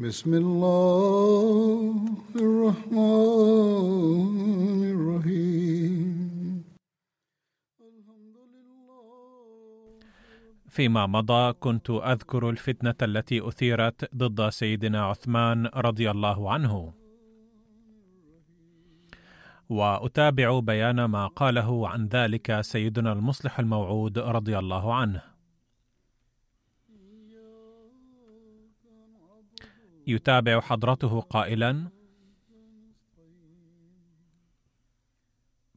بسم الله الرحمن الرحيم. فيما مضى كنت أذكر الفتنة التي أثيرت ضد سيدنا عثمان رضي الله عنه. وأتابع بيان ما قاله عن ذلك سيدنا المصلح الموعود رضي الله عنه. يتابع حضرته قائلا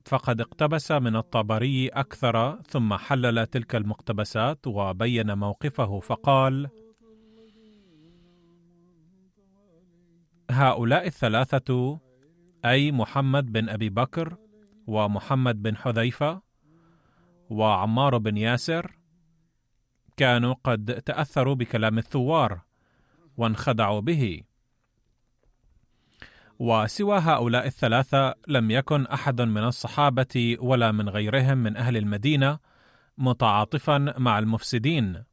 فقد اقتبس من الطبري أكثر ثم حلل تلك المقتبسات وبين موقفه فقال هؤلاء الثلاثة أي محمد بن أبي بكر ومحمد بن حذيفة وعمار بن ياسر كانوا قد تأثروا بكلام الثوار وانخدعوا به. وسوى هؤلاء الثلاثة لم يكن أحد من الصحابة ولا من غيرهم من أهل المدينة متعاطفا مع المفسدين.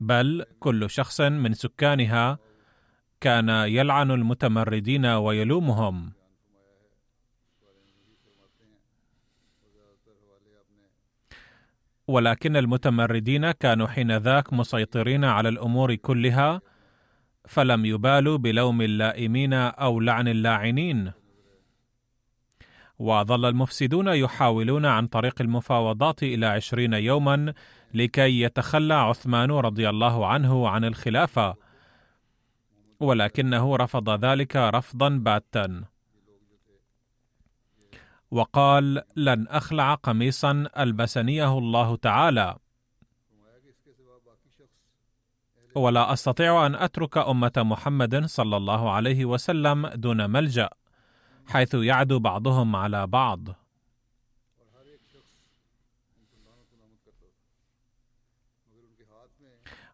بل كل شخص من سكانها كان يلعن المتمردين ويلومهم. ولكن المتمردين كانوا حينذاك مسيطرين على الأمور كلها فلم يبالوا بلوم اللائمين أو لعن اللاعنين. وظل المفسدون يحاولون عن طريق المفاوضات إلى عشرين يوما لكي يتخلى عثمان رضي الله عنه عن الخلافة ولكنه رفض ذلك رفضا باتا. وقال لن أخلع قميصا ألبسنيه الله تعالى. ولا أستطيع أن أترك أمة محمد صلى الله عليه وسلم دون ملجأ حيث يعدو بعضهم على بعض.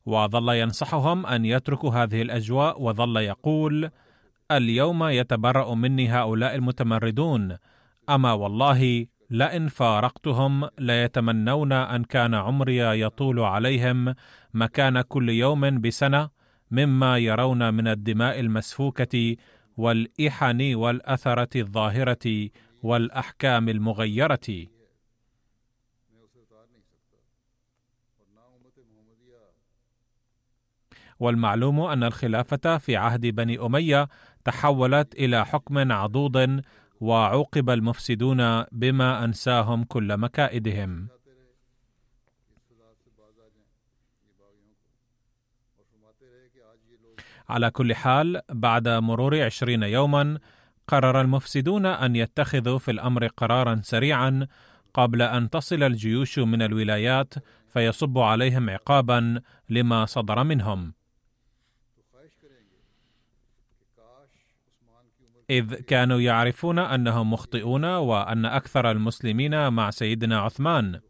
وظل ينصحهم أن يتركوا هذه الأجواء وظل يقول اليوم يتبرأ مني هؤلاء المتمردون أما والله لئن فارقتهم ليتمنون أن كان عمري يطول عليهم مكان كل يوم بسنة مما يرون من الدماء المسفوكة والإحن والأثرة الظاهرة والأحكام المغيرة. والمعلوم أن الخلافة في عهد بني أمية تحولت إلى حكم عضوض وعوقب المفسدون بما أنساهم كل مكائدهم. على كل حال بعد مرور عشرين يوما قرر المفسدون أن يتخذوا في الأمر قرارا سريعا قبل أن تصل الجيوش من الولايات فيصب عليهم عقابا لما صدر منهم. إذ كانوا يعرفون أنهم مخطئون وأن أكثر المسلمين مع سيدنا عثمان.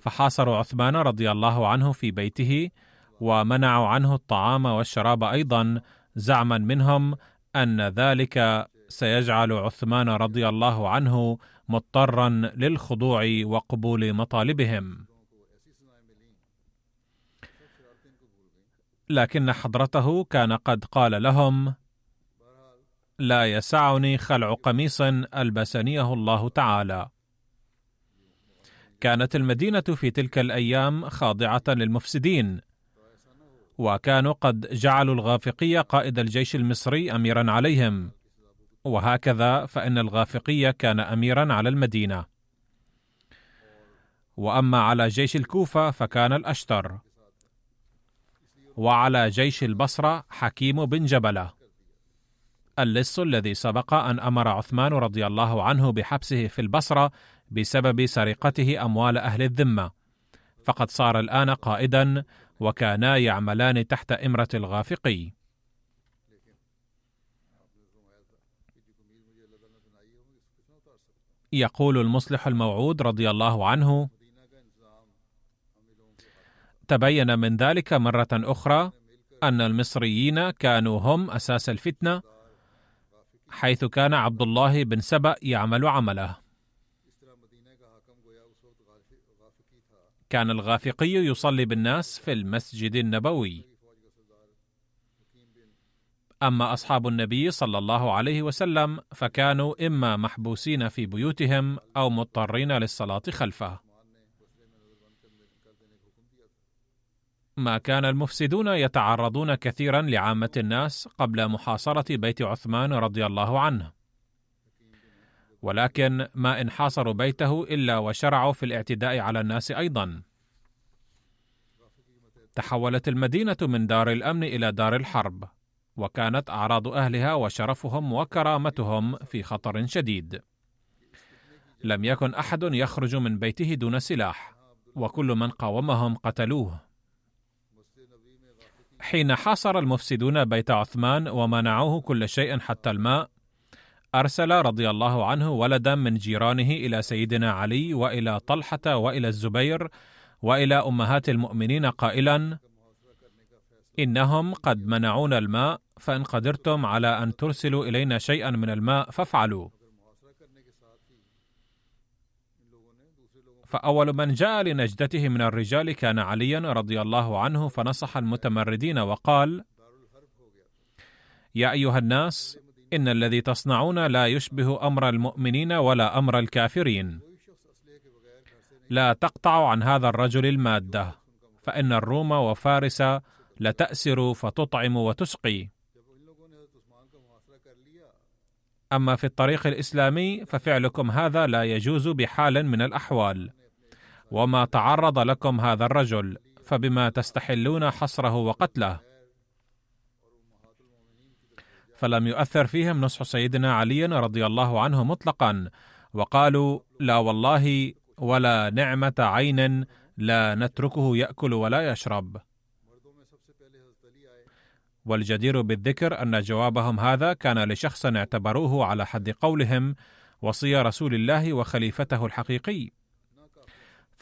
فحاصروا عثمان رضي الله عنه في بيته ومنعوا عنه الطعام والشراب أيضا زعما منهم أن ذلك سيجعل عثمان رضي الله عنه مضطرا للخضوع وقبول مطالبهم. لكن حضرته كان قد قال لهم لا يسعني خلع قميص ألبسنيه الله تعالى. كانت المدينة في تلك الأيام خاضعة للمفسدين وكانوا قد جعلوا الغافقي قائد الجيش المصري اميرا عليهم. وهكذا فإن الغافقي كان اميرا على المدينة. وأما على جيش الكوفة فكان الأشتر. وعلى جيش البصرة حكيم بن جبلة. اللص الذي سبق أن أمر عثمان رضي الله عنه بحبسه في البصرة بسبب سرقته أموال أهل الذمة. فقد صار الآن قائدا وكانا يعملان تحت إمرة الغافقي. يقول المصلح الموعود رضي الله عنه تبين من ذلك مرة أخرى أن المصريين كانوا هم أساس الفتنة حيث كان عبد الله بن سبأ يعمل عمله. كان الغافقي يصلي بالناس في المسجد النبوي. أما أصحاب النبي صلى الله عليه وسلم فكانوا إما محبوسين في بيوتهم أو مضطرين للصلاة خلفه. ما كان المفسدون يتعرضون كثيرا لعامة الناس قبل محاصرة بيت عثمان رضي الله عنه. ولكن ما إن حاصروا بيته إلا وشرعوا في الاعتداء على الناس أيضا. تحولت المدينة من دار الأمن إلى دار الحرب وكانت أعراض أهلها وشرفهم وكرامتهم في خطر شديد. لم يكن أحد يخرج من بيته دون سلاح وكل من قاومهم قتلوه. حين حاصر المفسدون بيت عثمان ومنعوه كل شيء حتى الماء أرسل رضي الله عنه ولدا من جيرانه إلى سيدنا علي وإلى طلحة وإلى الزبير وإلى أمهات المؤمنين قائلا إنهم قد منعونا الماء فإن قدرتم على أن ترسلوا إلينا شيئا من الماء فافعلوا. فأول من جاء لنجدته من الرجال كان عليا رضي الله عنه فنصح المتمردين وقال يا أيها الناس إن الذي تصنعون لا يشبه أمر المؤمنين ولا أمر الكافرين. لا تقطع عن هذا الرجل المادة فإن الروم وفارس لتأسر فتطعم وتسقي. أما في الطريق الإسلامي ففعلكم هذا لا يجوز بحال من الأحوال. وما تعرض لكم هذا الرجل فبما تستحلون حصره وقتله. فلم يؤثر فيهم نصح سيدنا علي رضي الله عنه مطلقا وقالوا لا والله ولا نعمة عين لا نتركه يأكل ولا يشرب. والجدير بالذكر أن جوابهم هذا كان لشخص اعتبروه على حد قولهم وصي رسول الله وخليفته الحقيقي.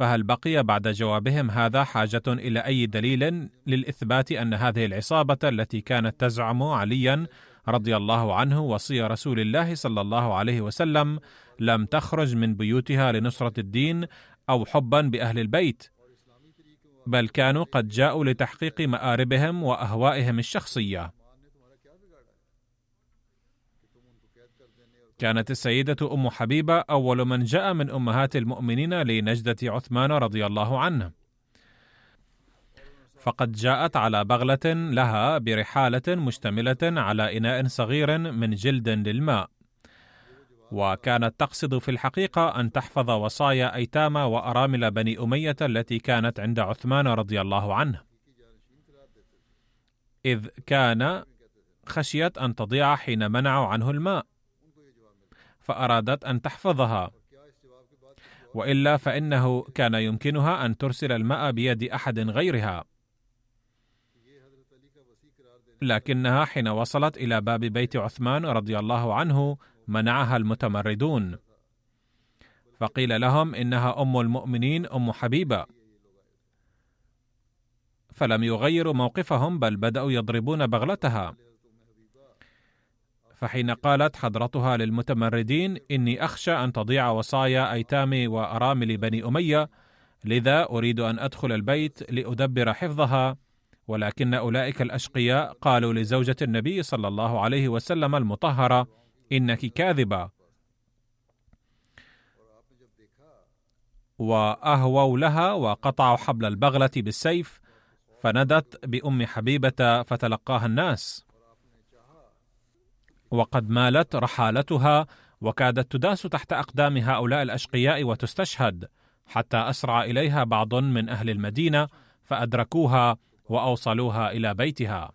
فهل بقي بعد جوابهم هذا حاجة إلى أي دليل للإثبات أن هذه العصابة التي كانت تزعم عليا رضي الله عنه وصي رسول الله صلى الله عليه وسلم لم تخرج من بيوتها لنصرة الدين أو حبا بأهل البيت بل كانوا قد جاءوا لتحقيق مآربهم وأهوائهم الشخصية. كانت السيدة أم حبيبة أول من جاء من أمهات المؤمنين لنجدة عثمان رضي الله عنه. فقد جاءت على بغلة لها برحالة مشتملة على إناء صغير من جلد للماء. وكانت تقصد في الحقيقة أن تحفظ وصايا أيتام وأرامل بني أمية التي كانت عند عثمان رضي الله عنه إذ كان خشيت أن تضيع حين منعوا عنه الماء فأرادت أن تحفظها. وإلا فإنه كان يمكنها أن ترسل الماء بيد أحد غيرها. لكنها حين وصلت إلى باب بيت عثمان رضي الله عنه منعها المتمردون. فقيل لهم إنها أم المؤمنين أم حبيبة. فلم يغيروا موقفهم بل بدأوا يضربون بغلتها. فحين قالت حضرتها للمتمردين إني أخشى أن تضيع وصايا ايتام وأرامل بني أمية لذا أريد أن أدخل البيت لأدبر حفظها ولكن أولئك الأشقياء قالوا لزوجة النبي صلى الله عليه وسلم المطهرة إنك كاذبة. وأهووا لها وقطعوا حبل البغلة بالسيف فندت بأم حبيبة فتلقاها الناس. وقد مالت رحالتها وكادت تداس تحت أقدام هؤلاء الأشقياء وتستشهد حتى أسرع إليها بعض من أهل المدينة فأدركوها وأوصلوها إلى بيتها.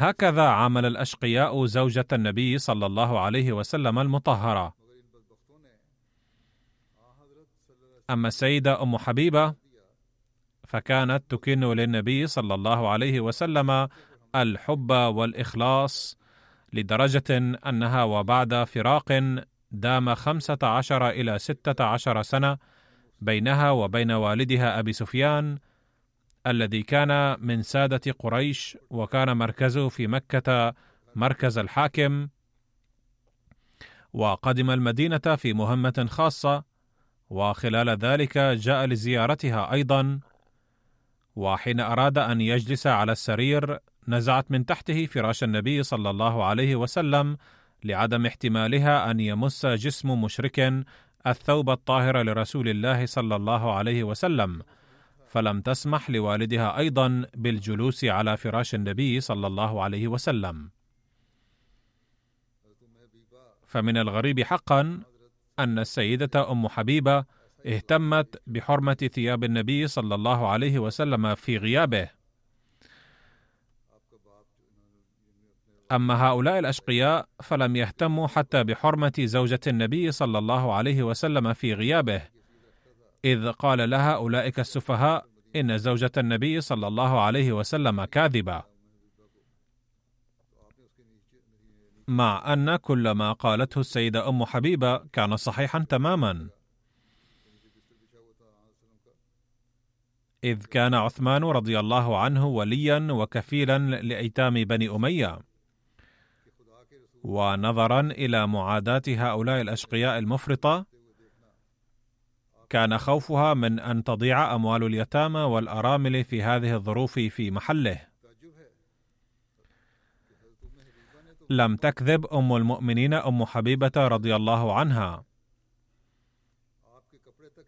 هكذا عامل الأشقياء زوجة النبي صلى الله عليه وسلم المطهرة. أما السيدة أم حبيبة فكانت تكن للنبي صلى الله عليه وسلم الحب والإخلاص لدرجة أنها وبعد فراق دام خمسة عشر إلى ستة عشر سنة بينها وبين والدها أبي سفيان الذي كان من سادة قريش وكان مركزه في مكة مركز الحاكم وقدم المدينة في مهمة خاصة وخلال ذلك جاء لزيارتها أيضا وحين أراد أن يجلس على السرير نزعت من تحته فراش النبي صلى الله عليه وسلم لعدم احتمالها أن يمس جسم مشرك الثوب الطاهر لرسول الله صلى الله عليه وسلم. فلم تسمح لوالدها أيضا بالجلوس على فراش النبي صلى الله عليه وسلم. فمن الغريب حقا أن السيدة أم حبيبة اهتمت بحرمة ثياب النبي صلى الله عليه وسلم في غيابه. أما هؤلاء الأشقياء فلم يهتموا حتى بحرمة زوجة النبي صلى الله عليه وسلم في غيابه. إذ قال لها أولئك السفهاء إن زوجة النبي صلى الله عليه وسلم كاذبة. مع أن كل ما قالته السيدة أم حبيبة كان صحيحا تماما. إذ كان عثمان رضي الله عنه وليا وكفيلا لأيتام بني أمية. ونظرا إلى معاداة هؤلاء الأشقياء المفرطة كان خوفها من أن تضيع أموال اليتامى والأرامل في هذه الظروف في محله. لم تكذب أم المؤمنين أم حبيبة رضي الله عنها.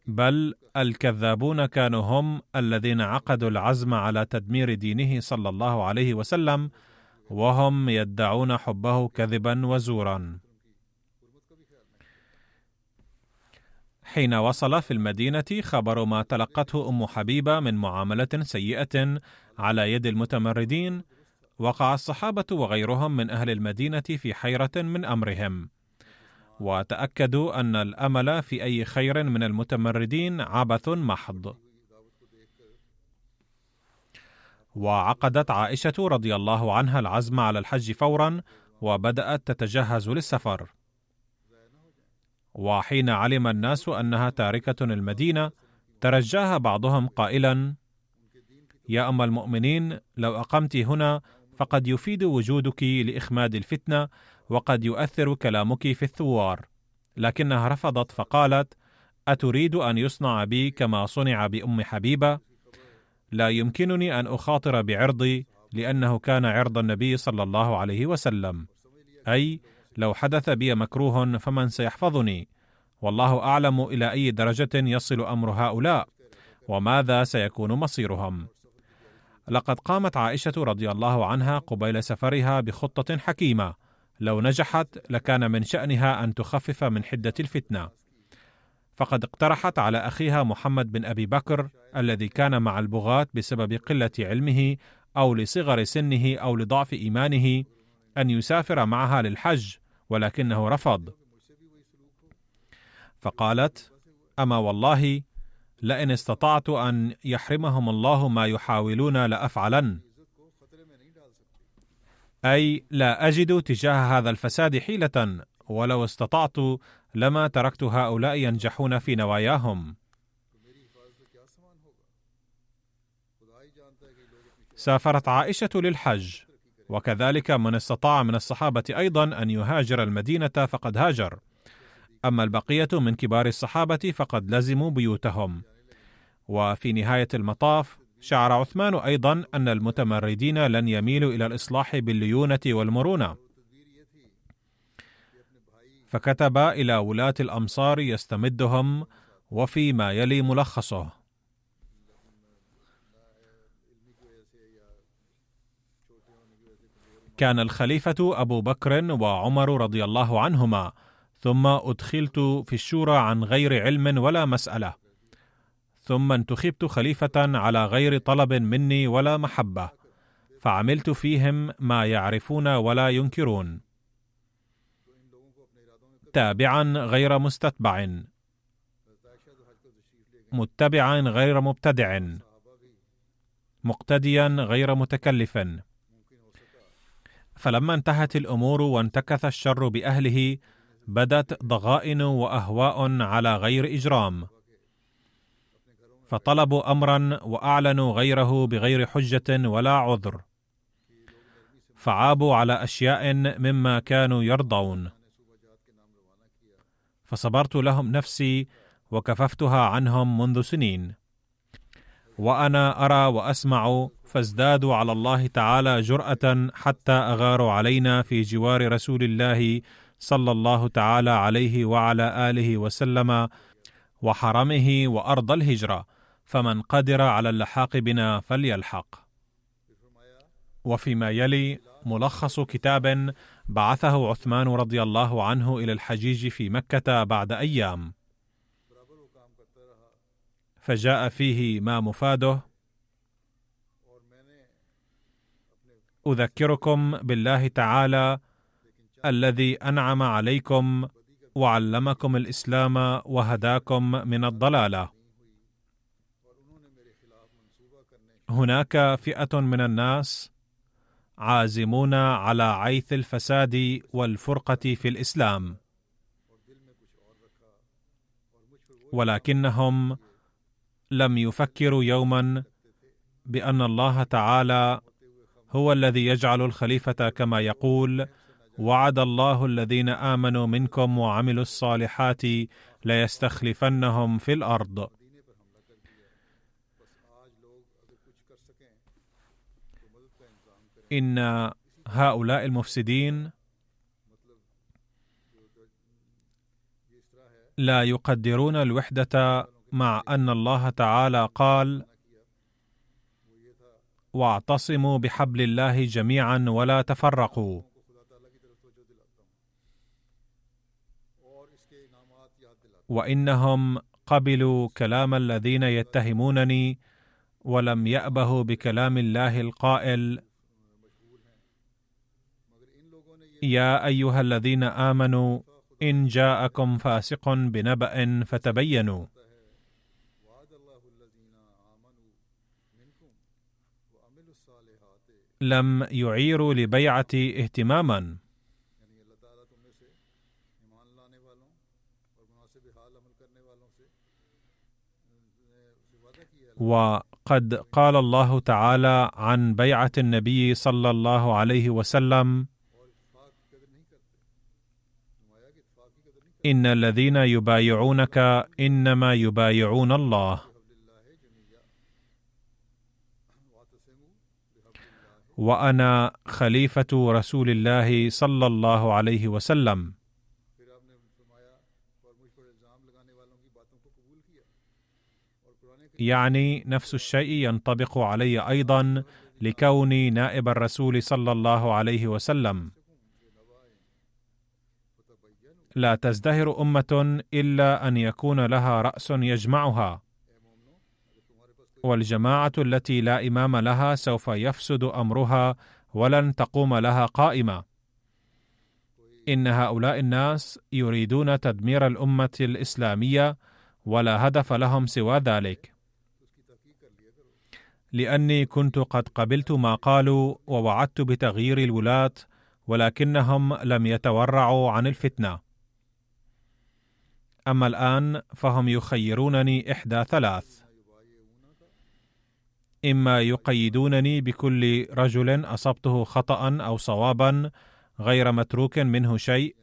بل الكذابون كانوا هم الذين عقدوا العزم على تدمير دينه صلى الله عليه وسلم وهم يدعون حبه كذبا وزورا. حين وصل في المدينة خبر ما تلقته أم حبيبة من معاملة سيئة على يد المتمردين وقع الصحابة وغيرهم من أهل المدينة في حيرة من أمرهم. وتأكدوا أن الأمل في أي خير من المتمردين عبث محض. وعقدت عائشة رضي الله عنها العزم على الحج فورا وبدأت تتجهز للسفر. وحين علم الناس أنها تاركة المدينة ترجاها بعضهم قائلا يا أم المؤمنين لو أقمت هنا فقد يفيد وجودك لإخماد الفتنة وقد يؤثر كلامك في الثوار. لكنها رفضت فقالت أتريد أن يصنع بي كما صنع بأم حبيبة؟ لا يمكنني أن أخاطر بعرضي لأنه كان عرض النبي صلى الله عليه وسلم. أي لو حدث بي مكروه فمن سيحفظني؟ والله أعلم إلى أي درجة يصل أمر هؤلاء وماذا سيكون مصيرهم؟ لقد قامت عائشة رضي الله عنها قبيل سفرها بخطة حكيمة. لو نجحت لكان من شأنها أن تخفف من حدة الفتنة. فقد اقترحت على أخيها محمد بن أبي بكر الذي كان مع البغاة بسبب قلة علمه أو لصغر سنه أو لضعف إيمانه أن يسافر معها للحج. ولكنه رفض. فقالت أما والله لئن استطعت أن يحرمهم الله ما يحاولون لأفعلن. أي لا أجد تجاه هذا الفساد حيلة ولو استطعت لما تركت هؤلاء ينجحون في نواياهم. سافرت عائشة للحج. وكذلك من استطاع من الصحابة أيضا أن يهاجر المدينة فقد هاجر. أما البقية من كبار الصحابة فقد لزموا بيوتهم. وفي نهاية المطاف شعر عثمان أيضا أن المتمردين لن يميلوا إلى الإصلاح بالليونة والمرونة. فكتب إلى ولاة الأمصار يستمدهم وفي ما يلي ملخصه. كان الخليفة أبو بكر وعمر رضي الله عنهما ثم أدخلت في الشورى عن غير علم ولا مسألة. ثم انتخبت خليفة على غير طلب مني ولا محبة فعملت فيهم ما يعرفون ولا ينكرون. تابعا غير مستتبع. متبعا غير مبتدع. مقتديا غير متكلف. فلما انتهت الأمور وانتكث الشر بأهله بدت ضغائن وأهواء على غير إجرام. فطلبوا امرا وأعلنوا غيره بغير حجة ولا عذر. فعابوا على أشياء مما كانوا يرضون. فصبرت لهم نفسي وكففتها عنهم منذ سنين. وأنا أرى وأسمع فازدادوا على الله تعالى جرأة حتى أغاروا علينا في جوار رسول الله صلى الله تعالى عليه وعلى آله وسلم وحرمه وأرض الهجرة. فمن قدر على اللحاق بنا فليلحق. وفيما يلي ملخص كتاب بعثه عثمان رضي الله عنه إلى الحجيج في مكة بعد أيام. فجاء فيه ما مفاده أذكركم بالله تعالى الذي أنعم عليكم وعلمكم الإسلام وهداكم من الضلالة. هناك فئة من الناس عازمون على عيث الفساد والفرقة في الإسلام. ولكنهم لم يفكروا يوما بأن الله تعالى هو الذي يجعل الخليفة كما يقول وعد الله الذين آمنوا منكم وعملوا الصالحات ليستخلفنهم في الأرض. إن هؤلاء المفسدين لا يقدرون الوحدة مع أن الله تعالى قال واعتصموا بحبل الله جميعا ولا تفرقوا. وإنهم قبلوا كلام الذين يتهمونني ولم يأبهوا بكلام الله القائل يا أيها الذين آمنوا إن جاءكم فاسق بنبأ فتبينوا. لم يعيروا لبيعة اهتماما. وقد قال الله تعالى عن بيعة النبي صلى الله عليه وسلم إن الذين يبايعونك إنما يبايعون الله. وأنا خليفة رسول الله صلى الله عليه وسلم. يعني نفس الشيء ينطبق علي أيضا لكوني نائب الرسول صلى الله عليه وسلم. لا تزدهر أمة إلا أن يكون لها رأس يجمعها. والجماعة التي لا إمام لها سوف يفسد أمرها ولن تقوم لها قائمة. إن هؤلاء الناس يريدون تدمير الأمة الإسلامية ولا هدف لهم سوى ذلك. لأني كنت قد قبلت ما قالوا ووعدت بتغيير الولاة ولكنهم لم يتورعوا عن الفتنة. أما الآن فهم يخيرونني إحدى ثلاث. إما يقيدونني بكل رجل أصبته خطأ أو صوابا غير متروك منه شيء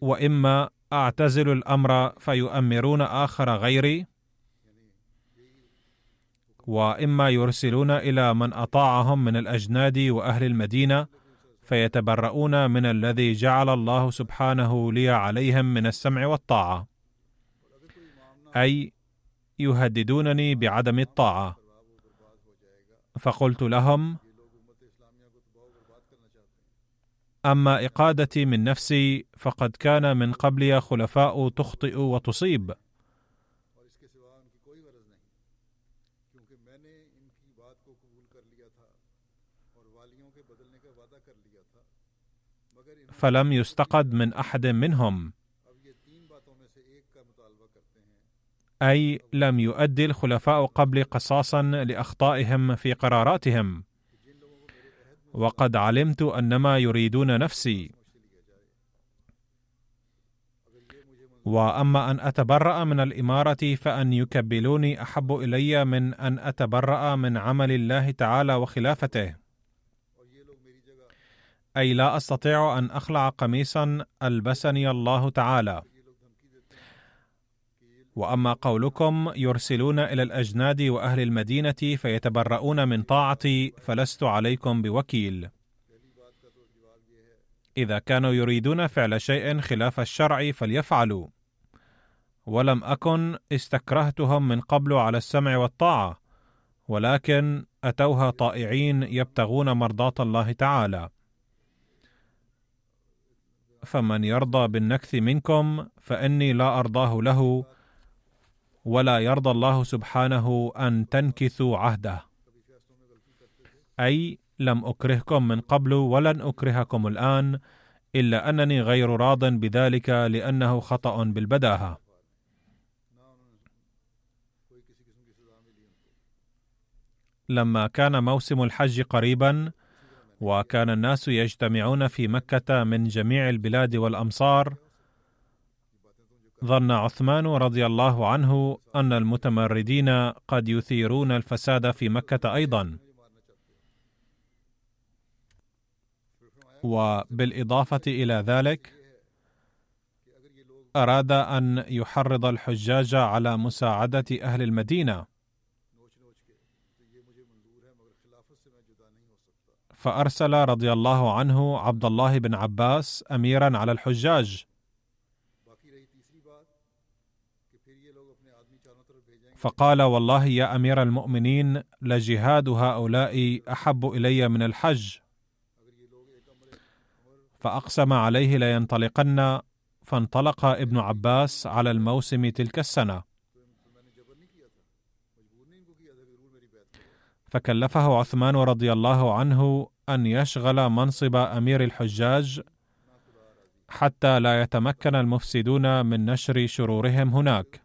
وإما أعتزل الأمر فيؤمرون آخر غيري وإما يرسلون إلى من أطاعهم من الأجناد وأهل المدينة فيتبرؤون من الذي جعل الله سبحانه لي عليهم من السمع والطاعة. أي يهددونني بعدم الطاعة. فقلت لهم أما إقادتي من نفسي فقد كان من قبلي خلفاء تخطئ وتصيب. فلم يستقد من أحد منهم. أي لم يؤدي الخلفاء قبل قصاصا لأخطائهم في قراراتهم. وقد علمت أنما يريدون نفسي. وأما أن أتبرأ من الإمارة فأن يكبلوني أحب إلي من أن أتبرأ من عمل الله تعالى وخلافته. أي لا أستطيع أن أخلع قميصا ألبسني الله تعالى. وأما قولكم يرسلون إلى الأجناد وأهل المدينة فيتبرؤون من طاعتي فلست عليكم بوكيل. إذا كانوا يريدون فعل شيء خلاف الشرع فليفعلوا. ولم أكن استكرهتهم من قبل على السمع والطاعة ولكن أتوها طائعين يبتغون مرضاة الله تعالى. فمن يرضى بالنكث منكم فإني لا أرضاه له ولا يرضى الله سبحانه أن تنكثوا عهده. أي لم أكرهكم من قبل ولن أكرهكم الآن إلا أنني غير راض بذلك لأنه خطأ بالبداهة. لما كان موسم الحج قريبا وكان الناس يجتمعون في مكة من جميع البلاد والأمصار ظن عثمان رضي الله عنه أن المتمردين قد يثيرون الفساد في مكة أيضا. وبالإضافة إلى ذلك أراد أن يحرض الحجاج على مساعدة أهل المدينة. فأرسل رضي الله عنه عبد الله بن عباس اميرا على الحجاج. فقال والله يا أمير المؤمنين لجهاد هؤلاء أحب إلي من الحج. فأقسم عليه لينطلقن فانطلق ابن عباس على الموسم تلك السنة. فكلفه عثمان رضي الله عنه أن يشغل منصب أمير الحجاج حتى لا يتمكن المفسدون من نشر شرورهم هناك.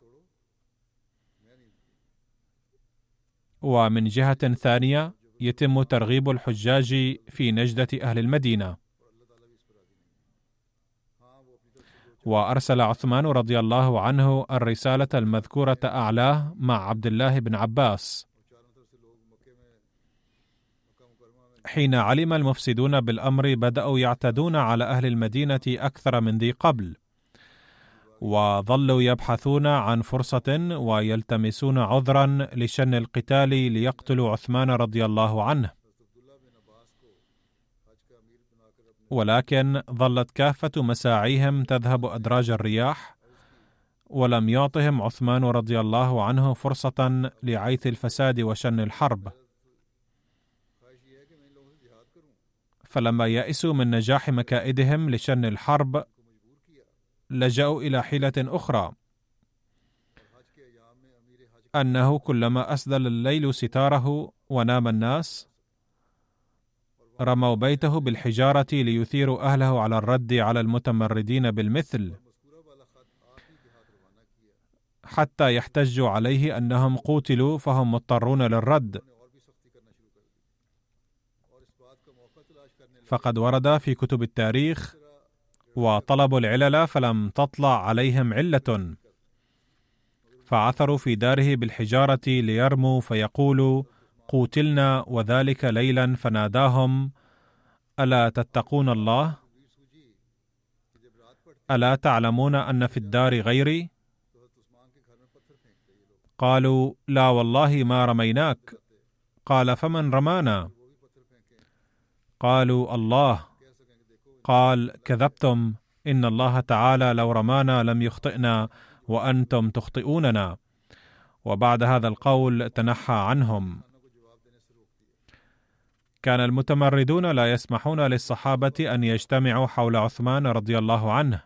ومن جهة ثانية يتم ترغيب الحجاج في نجدة أهل المدينة. وأرسل عثمان رضي الله عنه الرسالة المذكورة أعلاه مع عبد الله بن عباس. حين علم المفسدون بالأمر بدأوا يعتدون على أهل المدينة أكثر من ذي قبل. وظلوا يبحثون عن فرصة ويلتمسون عذرا لشن القتال ليقتلوا عثمان رضي الله عنه. ولكن ظلت كافة مساعيهم تذهب أدراج الرياح ولم يعطهم عثمان رضي الله عنه فرصة لعيث الفساد وشن الحرب. فلما يئسوا من نجاح مكائدهم لشن الحرب لجأوا إلى حيلة أخرى. أنه كلما أسدل الليل ستاره ونام الناس رموا بيته بالحجارة ليثيروا أهله على الرد على المتمردين بالمثل حتى يحتجوا عليه أنهم قوتلوا فهم مضطرون للرد. فقد ورد في كتب التاريخ وطلبوا العلل فلم تطلع عليهم علة. فعثروا في داره بالحجارة ليرموا فيقولوا قوتلنا وذلك ليلا فناداهم ألا تتقون الله؟ ألا تعلمون أن في الدار غيري؟ قالوا لا والله ما رميناك. قال فمن رمانا؟ قالوا الله. قال كذبتم. إن الله تعالى لو رمانا لم يخطئنا وأنتم تخطئوننا. وبعد هذا القول تنحى عنهم. كان المتمردون لا يسمحون للصحابة أن يجتمعوا حول عثمان رضي الله عنه.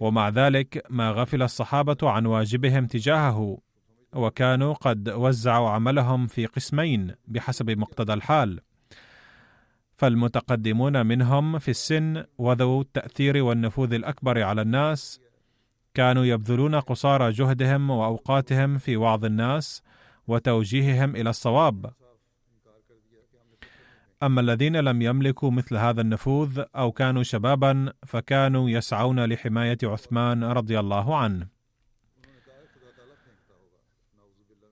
ومع ذلك ما غفل الصحابة عن واجبهم تجاهه. وكانوا قد وزعوا عملهم في قسمين بحسب مقتضى الحال. فالمتقدمون منهم في السن وذو التأثير والنفوذ الأكبر على الناس كانوا يبذلون قصارى جهدهم وأوقاتهم في وعظ الناس وتوجيههم إلى الصواب. أما الذين لم يملكوا مثل هذا النفوذ أو كانوا شبابا فكانوا يسعون لحماية عثمان رضي الله عنه.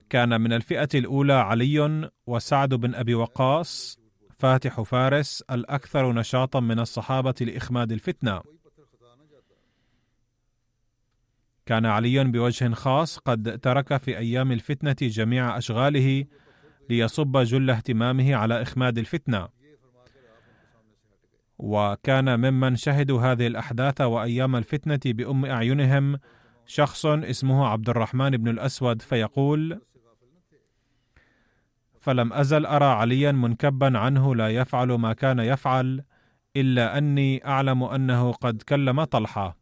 كان من الفئة الأولى علي وسعد بن أبي وقاص فاتح فارس الأكثر نشاطا من الصحابة لإخماد الفتنة. كان علي بوجه خاص قد ترك في أيام الفتنة جميع أشغاله ليصب جل اهتمامه على إخماد الفتنة. وكان ممن شهدوا هذه الأحداث وأيام الفتنة بأم أعينهم شخص اسمه عبد الرحمن بن الأسود فيقول فلم أزل أرى عليا منكبا عنه لا يفعل ما كان يفعل إلا أني أعلم أنه قد كلم طلحة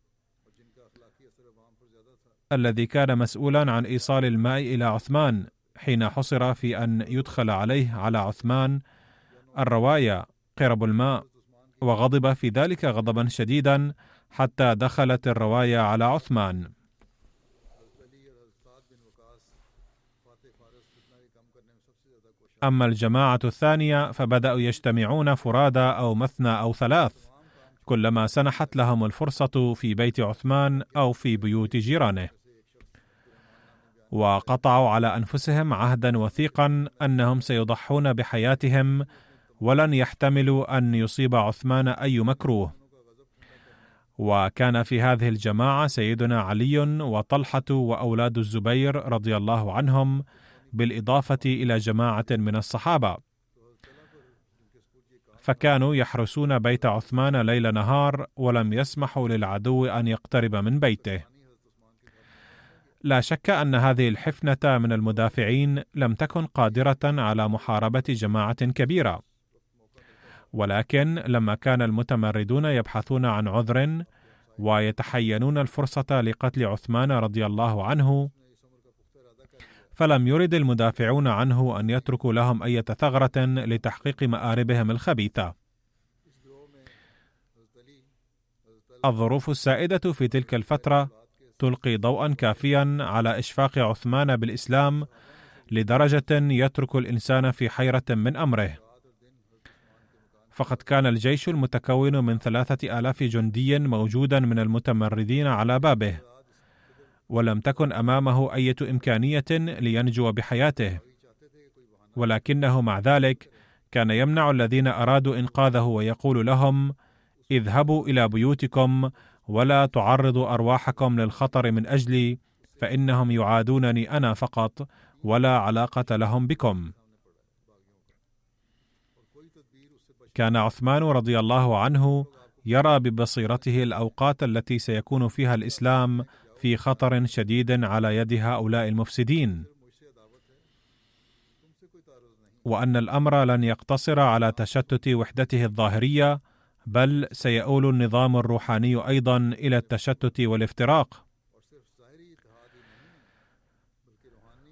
الذي كان مسؤولا عن إيصال الماء إلى عثمان حين حصر في أن يدخل عليه على عثمان الرواية قرب الماء وغضب في ذلك غضبا شديدا حتى دخلت الرواية على عثمان. أما الجماعة الثانية فبدأوا يجتمعون فرادى أو مثنى أو ثلاث كلما سنحت لهم الفرصة في بيت عثمان أو في بيوت جيرانه. وقطعوا على أنفسهم عهدا وثيقا أنهم سيضحون بحياتهم ولن يحتملوا أن يصيب عثمان أي مكروه. وكان في هذه الجماعة سيدنا علي وطلحة وأولاد الزبير رضي الله عنهم بالإضافة إلى جماعة من الصحابة. فكانوا يحرسون بيت عثمان ليل نهار ولم يسمحوا للعدو أن يقترب من بيته. لا شك أن هذه الحفنة من المدافعين لم تكن قادرة على محاربة جماعة كبيرة. ولكن لما كان المتمردون يبحثون عن عذر ويتحينون الفرصة لقتل عثمان رضي الله عنه فلم يرد المدافعون عنه أن يتركوا لهم أي ثغرة لتحقيق مآربهم الخبيثة. الظروف السائدة في تلك الفترة تلقي ضوءا كافيا على إشفاق عثمان بالإسلام لدرجة يترك الإنسان في حيرة من أمره. فقد كان الجيش المتكون من ثلاثة آلاف جندي موجودا من المتمردين على بابه. ولم تكن أمامه إيه إمكانية لينجو بحياته. ولكنه مع ذلك كان يمنع الذين أرادوا إنقاذه ويقول لهم اذهبوا إلى بيوتكم ولا تعرضوا أرواحكم للخطر من أجلي فإنهم يعادونني أنا فقط ولا علاقة لهم بكم. كان عثمان رضي الله عنه يرى ببصيرته الأوقات التي سيكون فيها الإسلام في خطر شديد على يد هؤلاء المفسدين. وأن الأمر لن يقتصر على تشتت وحدته الظاهرية بل سيؤول النظام الروحاني أيضا إلى التشتت والافتراق.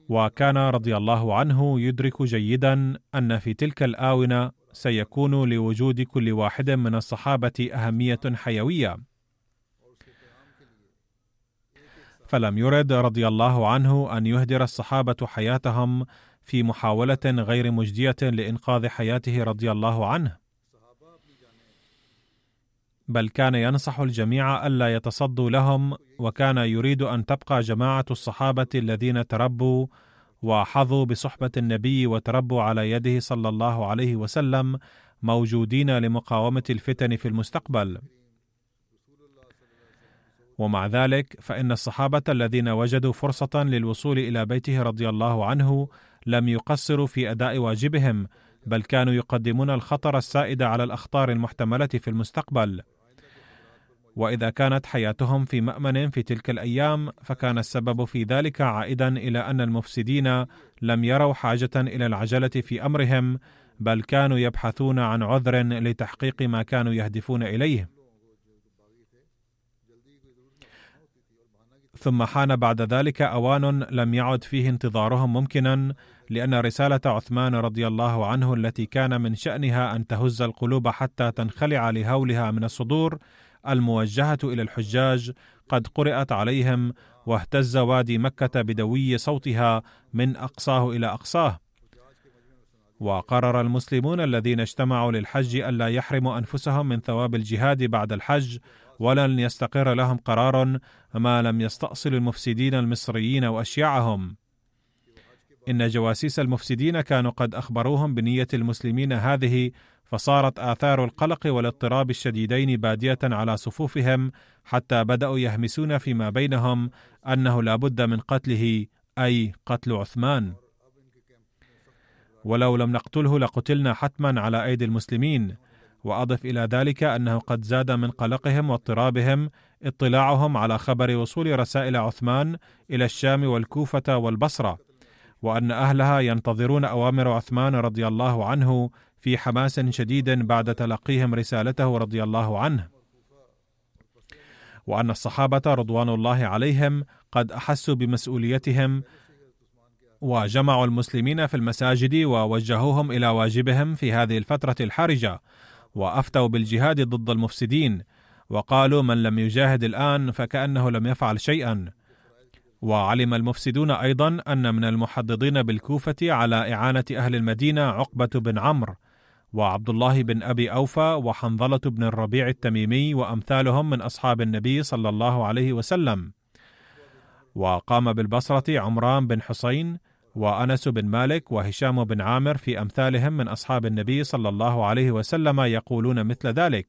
وكان رضي الله عنه يدرك جيدا أن في تلك الآونة سيكون لوجود كل واحد من الصحابة أهمية حيوية. فلم يرد رضي الله عنه أن يهدر الصحابة حياتهم في محاولة غير مجدية لإنقاذ حياته رضي الله عنه. بل كان ينصح الجميع ألا يتصدوا لهم وكان يريد أن تبقى جماعة الصحابة الذين تربوا وحظوا بصحبة النبي وتربوا على يده صلى الله عليه وسلم موجودين لمقاومة الفتن في المستقبل. ومع ذلك فإن الصحابة الذين وجدوا فرصة للوصول إلى بيته رضي الله عنه لم يقصروا في أداء واجبهم بل كانوا يقدمون الخطر السائد على الأخطار المحتملة في المستقبل. وإذا كانت حياتهم في مأمن في تلك الأيام فكان السبب في ذلك عائدا إلى أن المفسدين لم يروا حاجة إلى العجلة في أمرهم بل كانوا يبحثون عن عذر لتحقيق ما كانوا يهدفون إليه. ثم حان بعد ذلك أوان لم يعد فيه انتظارهم ممكنا لأن رسالة عثمان رضي الله عنه التي كان من شأنها أن تهز القلوب حتى تنخلع لهولها من الصدور الموجهة إلى الحجاج قد قرأت عليهم واهتز وادي مكة بدوي صوتها من أقصاه إلى أقصاه. وقرر المسلمون الذين اجتمعوا للحج الا يحرموا أنفسهم من ثواب الجهاد بعد الحج ولن يستقر لهم قرار ما لم يستأصل المفسدين المصريين وأشياعهم. إن جواسيس المفسدين كانوا قد أخبروهم بنية المسلمين هذه فصارت آثار القلق والاضطراب الشديدين بادية على صفوفهم حتى بدأوا يهمسون فيما بينهم أنه لا بد من قتله أي قتل عثمان. ولو لم نقتله لقتلنا حتما على أيدي المسلمين. وأضف إلى ذلك أنه قد زاد من قلقهم واضطرابهم اطلاعهم على خبر وصول رسائل عثمان إلى الشام والكوفة والبصرة وأن أهلها ينتظرون أوامر عثمان رضي الله عنه في حماس شديد بعد تلقيهم رسالته رضي الله عنه. وأن الصحابة رضوان الله عليهم قد أحسوا بمسؤوليتهم وجمعوا المسلمين في المساجد ووجهوهم إلى واجبهم في هذه الفترة الحرجة وأفتوا بالجهاد ضد المفسدين وقالوا من لم يجاهد الآن فكأنه لم يفعل شيئا. وعلم المفسدون أيضا أن من المحضضين بالكوفة على إعانة أهل المدينة عقبة بن عمرو وعبد الله بن أبي أوفى وحنظلة بن الربيع التميمي وأمثالهم من أصحاب النبي صلى الله عليه وسلم. وقام بالبصرة عمران بن حسين وأنس بن مالك وهشام بن عامر في أمثالهم من أصحاب النبي صلى الله عليه وسلم يقولون مثل ذلك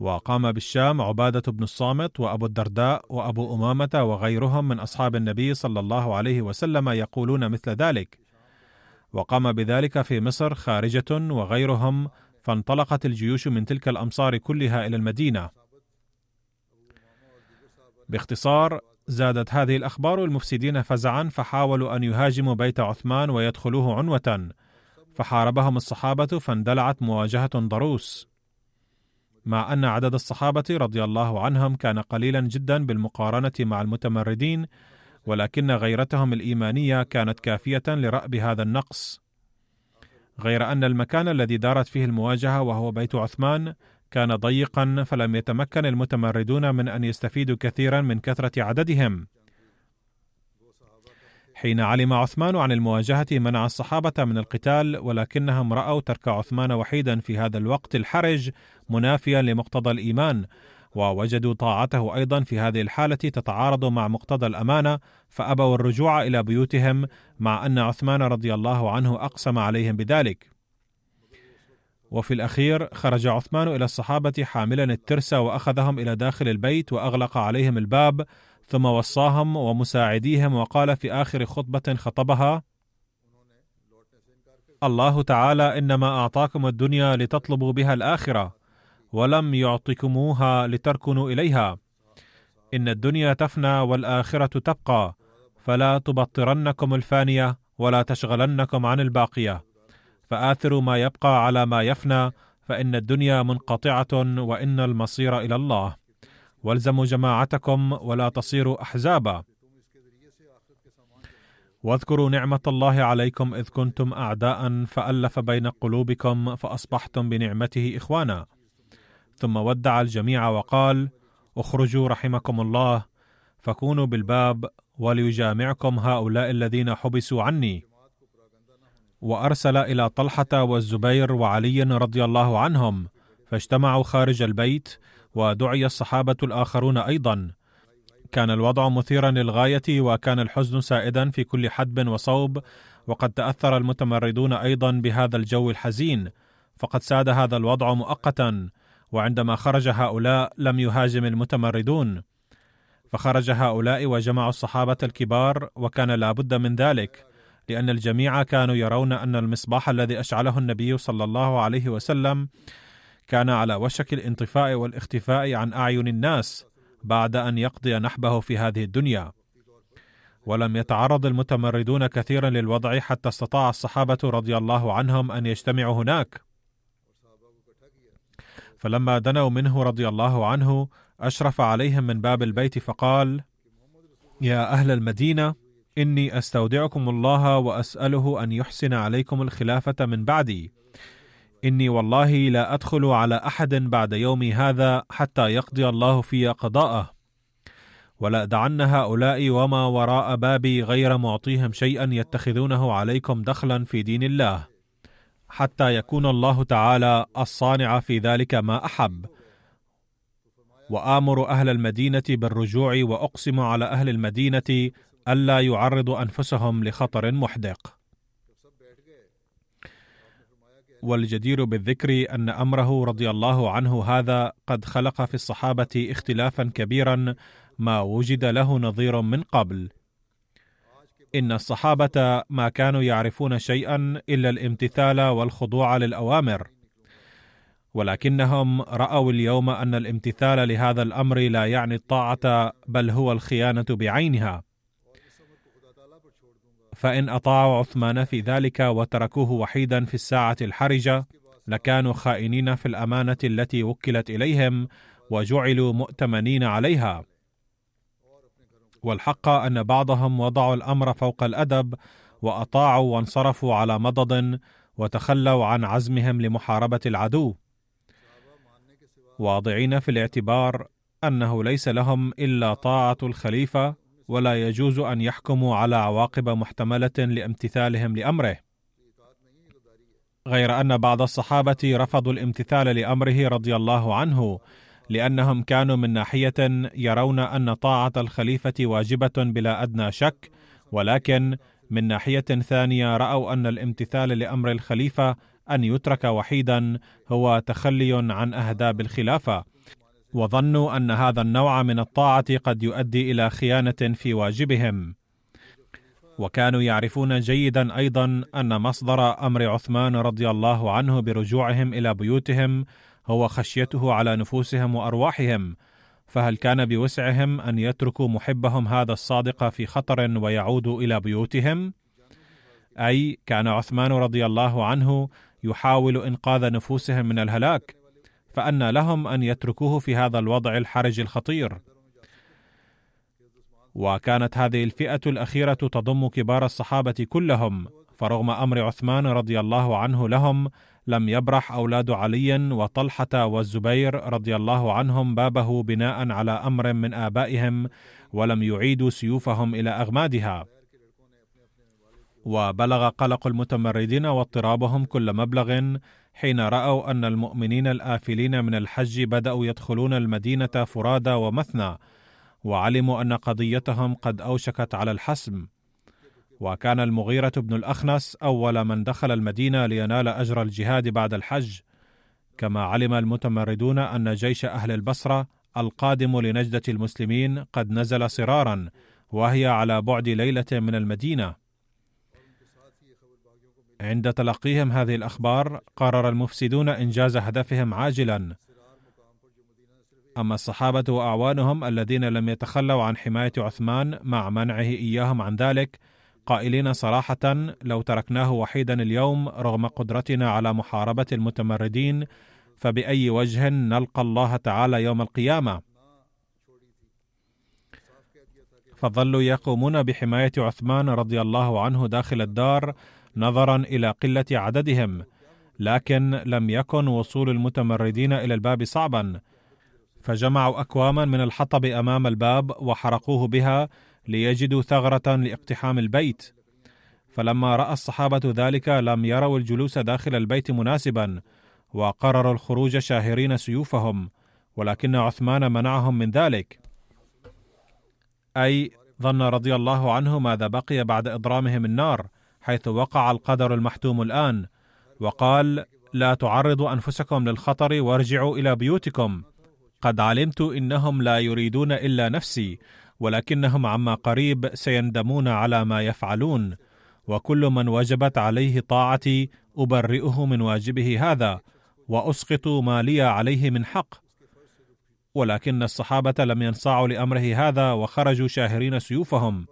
وقام بالشام عبادة بن الصامت وأبو الدرداء وأبو أمامة وغيرهم من أصحاب النبي صلى الله عليه وسلم يقولون مثل ذلك وقام بذلك في مصر خارجة وغيرهم فانطلقت الجيوش من تلك الأمصار كلها إلى المدينة. باختصار زادت هذه الأخبار المفسدين فزعا فحاولوا أن يهاجموا بيت عثمان ويدخلوه عنوة فحاربهم الصحابة فاندلعت مواجهة ضروس. مع أن عدد الصحابة رضي الله عنهم كان قليلا جدا بالمقارنة مع المتمردين ولكن غيرتهم الإيمانية كانت كافية لرأب هذا النقص غير أن المكان الذي دارت فيه المواجهة وهو بيت عثمان كان ضيقا فلم يتمكن المتمردون من أن يستفيدوا كثيرا من كثرة عددهم. حين علم عثمان عن المواجهة منع الصحابة من القتال ولكنهم رأوا ترك عثمان وحيدا في هذا الوقت الحرج منافيا لمقتضى الإيمان. ووجدوا طاعته أيضا في هذه الحالة تتعارض مع مقتضى الأمانة فأبوا الرجوع إلى بيوتهم مع أن عثمان رضي الله عنه أقسم عليهم بذلك. وفي الأخير خرج عثمان إلى الصحابة حاملا الترس وأخذهم إلى داخل البيت وأغلق عليهم الباب ثم وصاهم ومساعديهم وقال في آخر خطبة خطبها الله تعالى إنما أعطاكم الدنيا لتطلبوا بها الآخرة ولم يعطكموها لتركنوا إليها. إن الدنيا تفنى والآخرة تبقى فلا تبطرنكم الفانية ولا تشغلنكم عن الباقية. فآثروا ما يبقى على ما يفنى فإن الدنيا منقطعة وإن المصير إلى الله. والزموا جماعتكم ولا تصيروا أحزابا. واذكروا نعمة الله عليكم إذ كنتم أعداء فألف بين قلوبكم فأصبحتم بنعمته إخوانا. ثم ودع الجميع وقال اخرجوا رحمكم الله فكونوا بالباب وليجامعكم هؤلاء الذين حبسوا عني. وأرسل إلى طلحة والزبير وعلي رضي الله عنهم فاجتمعوا خارج البيت ودعي الصحابة الآخرون أيضا. كان الوضع مثيرا للغاية وكان الحزن سائدا في كل حدب وصوب وقد تأثر المتمردون أيضا بهذا الجو الحزين. فقد ساد هذا الوضع مؤقتا وعندما خرج هؤلاء لم يهاجم المتمردون. فخرج هؤلاء وجمعوا الصحابة الكبار وكان لا بد من ذلك. لأن الجميع كانوا يرون أن المصباح الذي أشعله النبي صلى الله عليه وسلم كان على وشك الانطفاء والاختفاء عن أعين الناس بعد أن يقضي نحبه في هذه الدنيا. ولم يتعرض المتمردون كثيرا للوضع حتى استطاع الصحابة رضي الله عنهم أن يجتمعوا هناك. فلما دنوا منه رضي الله عنه أشرف عليهم من باب البيت فقال يا أهل المدينة إني أستودعكم الله وأسأله أن يحسن عليكم الخلافة من بعدي. إني والله لا أدخل على أحد بعد يومي هذا حتى يقضي الله في قضاءه. ولا دعن هؤلاء وما وراء بابي غير معطيهم شيئا يتخذونه عليكم دخلا في دين الله. حتى يكون الله تعالى الصانع في ذلك ما أحب. وآمر أهل المدينة بالرجوع وأقسم على أهل المدينة ألا يعرضوا أنفسهم لخطر محدق. والجدير بالذكر أن أمره رضي الله عنه هذا قد خلق في الصحابة اختلافا كبيرا ما وجد له نظير من قبل. إن الصحابة ما كانوا يعرفون شيئا إلا الامتثال والخضوع للأوامر. ولكنهم رأوا اليوم أن الامتثال لهذا الأمر لا يعني الطاعة بل هو الخيانة بعينها. فإن اطاعوا عثمان في ذلك وتركوه وحيدا في الساعة الحرجة لكانوا خائنين في الأمانة التي وكلت إليهم وجعلوا مؤتمنين عليها. والحق أن بعضهم وضعوا الأمر فوق الأدب وأطاعوا وانصرفوا على مضض وتخلوا عن عزمهم لمحاربة العدو. واضعين في الاعتبار أنه ليس لهم إلا طاعة الخليفة ولا يجوز أن يحكموا على عواقب محتملة لامتثالهم لأمره. غير أن بعض الصحابة رفضوا الامتثال لأمره رضي الله عنه لأنهم كانوا من ناحية يرون أن طاعة الخليفة واجبة بلا أدنى شك ولكن من ناحية ثانية رأوا أن الامتثال لأمر الخليفة أن يترك وحيدا هو تخلي عن أهداب الخلافة. وظنوا أن هذا النوع من الطاعة قد يؤدي إلى خيانة في واجبهم. وكانوا يعرفون جيدا أيضا أن مصدر أمر عثمان رضي الله عنه برجوعهم إلى بيوتهم هو خشيته على نفوسهم وأرواحهم فهل كان بوسعهم أن يتركوا محبهم هذا الصادق في خطر ويعودوا إلى بيوتهم؟ أي كان عثمان رضي الله عنه يحاول إنقاذ نفوسهم من الهلاك؟ فأن لهم أن يتركوه في هذا الوضع الحرج الخطير. وكانت هذه الفئة الأخيرة تضم كبار الصحابة كلهم فرغم أمر عثمان رضي الله عنه لهم لم يبرح أولاد علي وطلحة والزبير رضي الله عنهم بابه بناء على أمر من آبائهم ولم يعيدوا سيوفهم إلى أغمادها. وبلغ قلق المتمردين واضطرابهم كل مبلغ حين رأوا أن المؤمنين الآفلين من الحج بدأوا يدخلون المدينة فرادى ومثنى وعلموا أن قضيتهم قد أوشكت على الحسم. وكان المغيرة بن الأخنس أول من دخل المدينة لينال أجر الجهاد بعد الحج. كما علم المتمردون أن جيش أهل البصرة القادم لنجدة المسلمين قد نزل صرارا وهي على بعد ليلة من المدينة. عند تلقيهم هذه الأخبار قرر المفسدون إنجاز هدفهم عاجلا. أما الصحابة وأعوانهم الذين لم يتخلوا عن حماية عثمان مع منعه إياهم عن ذلك قائلين صراحة لو تركناه وحيدا اليوم رغم قدرتنا على محاربة المتمردين فبأي وجه نلقى الله تعالى يوم القيامة؟ فظلوا يقومون بحماية عثمان رضي الله عنه داخل الدار نظرا إلى قلة عددهم لكن لم يكن وصول المتمردين إلى الباب صعبا. فجمعوا أكواما من الحطب أمام الباب وحرقوه بها ليجدوا ثغرة لاقتحام البيت. فلما رأى الصحابة ذلك لم يروا الجلوس داخل البيت مناسبا وقرروا الخروج شاهرين سيوفهم ولكن عثمان منعهم من ذلك. أي ظن رضي الله عنه ماذا بقي بعد إضرامهم النار. حيث وقع القدر المحتوم الآن وقال لا تعرضوا أنفسكم للخطر وارجعوا إلى بيوتكم. قد علمت إنهم لا يريدون إلا نفسي ولكنهم عما قريب سيندمون على ما يفعلون. وكل من وجبت عليه طاعتي أبرئه من واجبه هذا وأسقط ما لي عليه من حق. ولكن الصحابة لم ينصاعوا لأمره هذا وخرجوا شاهرين سيوفهم.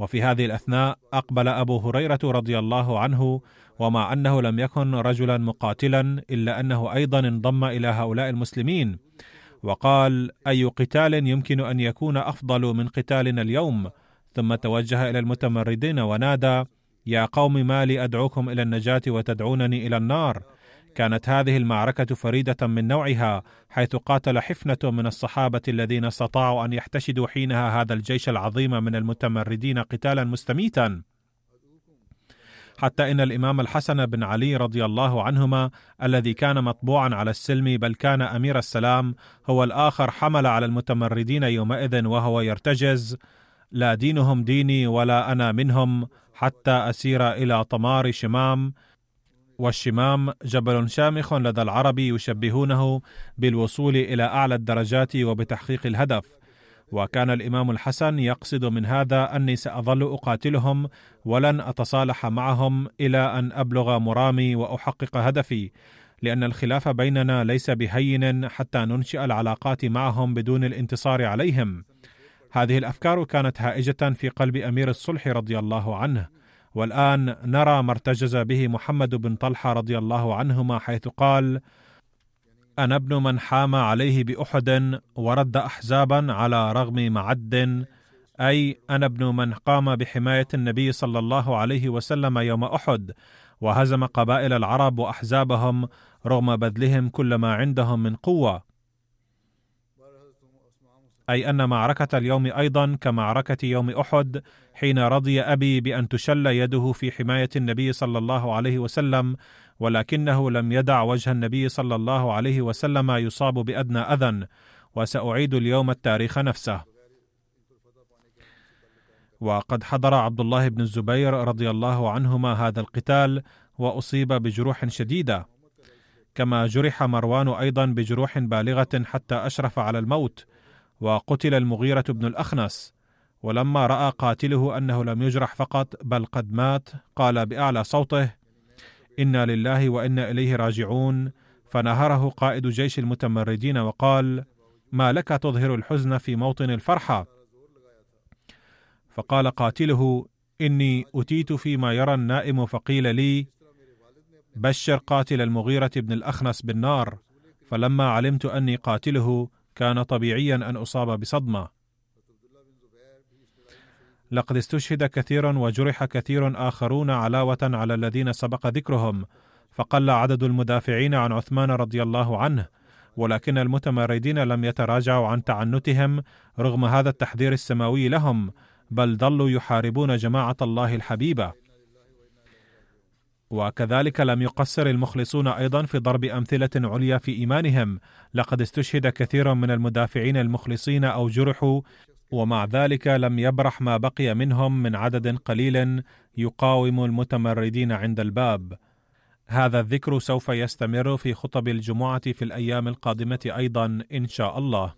وفي هذه الأثناء أقبل أبو هريرة رضي الله عنه ومع أنه لم يكن رجلا مقاتلا إلا أنه أيضا انضم إلى هؤلاء المسلمين. وقال أي قتال يمكن أن يكون أفضل من قتالنا اليوم؟ ثم توجه إلى المتمردين ونادى يا قوم ما لي أدعوكم إلى النجاة وتدعونني إلى النار؟ كانت هذه المعركة فريدة من نوعها حيث قاتل حفنة من الصحابة الذين استطاعوا أن يحتشدوا حينها هذا الجيش العظيم من المتمردين قتالا مستميتا. حتى إن الإمام الحسن بن علي رضي الله عنهما الذي كان مطبوعا على السلم بل كان أمير السلام هو الآخر حمل على المتمردين يومئذ وهو يرتجز لا دينهم ديني ولا أنا منهم حتى أسير إلى طمار شمام والشمام جبل شامخ لدى العرب يشبهونه بالوصول إلى أعلى الدرجات وبتحقيق الهدف. وكان الإمام الحسن يقصد من هذا أني سأظل أقاتلهم ولن أتصالح معهم إلى أن أبلغ مرامي وأحقق هدفي لأن الخلاف بيننا ليس بهين حتى ننشئ العلاقات معهم بدون الانتصار عليهم. هذه الأفكار كانت هائجة في قلب أمير الصلح رضي الله عنه. والآن نرى ما ارتجز به محمد بن طلحة رضي الله عنهما حيث قال أنا ابن من حام عليه بأحد ورد احزابا على رغم معد أي أنا ابن من قام بحماية النبي صلى الله عليه وسلم يوم أحد وهزم قبائل العرب وأحزابهم رغم بذلهم كل ما عندهم من قوة. أي أن معركة اليوم أيضا كمعركة يوم أحد حين رضي أبي بأن تشل يده في حماية النبي صلى الله عليه وسلم ولكنه لم يدع وجه النبي صلى الله عليه وسلم يصاب بأدنى أذى وسأعيد اليوم التاريخ نفسه. وقد حضر عبد الله بن الزبير رضي الله عنهما هذا القتال وأصيب بجروح شديدة. كما جرح مروان أيضا بجروح بالغة حتى أشرف على الموت. وقتل المغيرة بن الأخنس ولما رأى قاتله أنه لم يجرح فقط بل قد مات قال بأعلى صوته إنا لله وإنا إليه راجعون فنهره قائد جيش المتمردين وقال ما لك تظهر الحزن في موطن الفرحة؟ فقال قاتله إني أتيت فيما يرى النائم فقيل لي بشر قاتل المغيرة بن الأخنس بالنار فلما علمت أني قاتله كان طبيعيا أن أصاب بصدمة. لقد استشهد كثير وجرح كثير آخرون علاوة على الذين سبق ذكرهم فقل عدد المدافعين عن عثمان رضي الله عنه ولكن المتمردين لم يتراجعوا عن تعنتهم رغم هذا التحذير السماوي لهم بل ظلوا يحاربون جماعة الله الحبيبة. وكذلك لم يقصر المخلصون أيضا في ضرب أمثلة عليا في إيمانهم. لقد استشهد كثير من المدافعين المخلصين أو جرحوا ومع ذلك لم يبرح ما بقي منهم من عدد قليل يقاوم المتمردين عند الباب. هذا الذكر سوف يستمر في خطب الجمعة في الأيام القادمة أيضا إن شاء الله.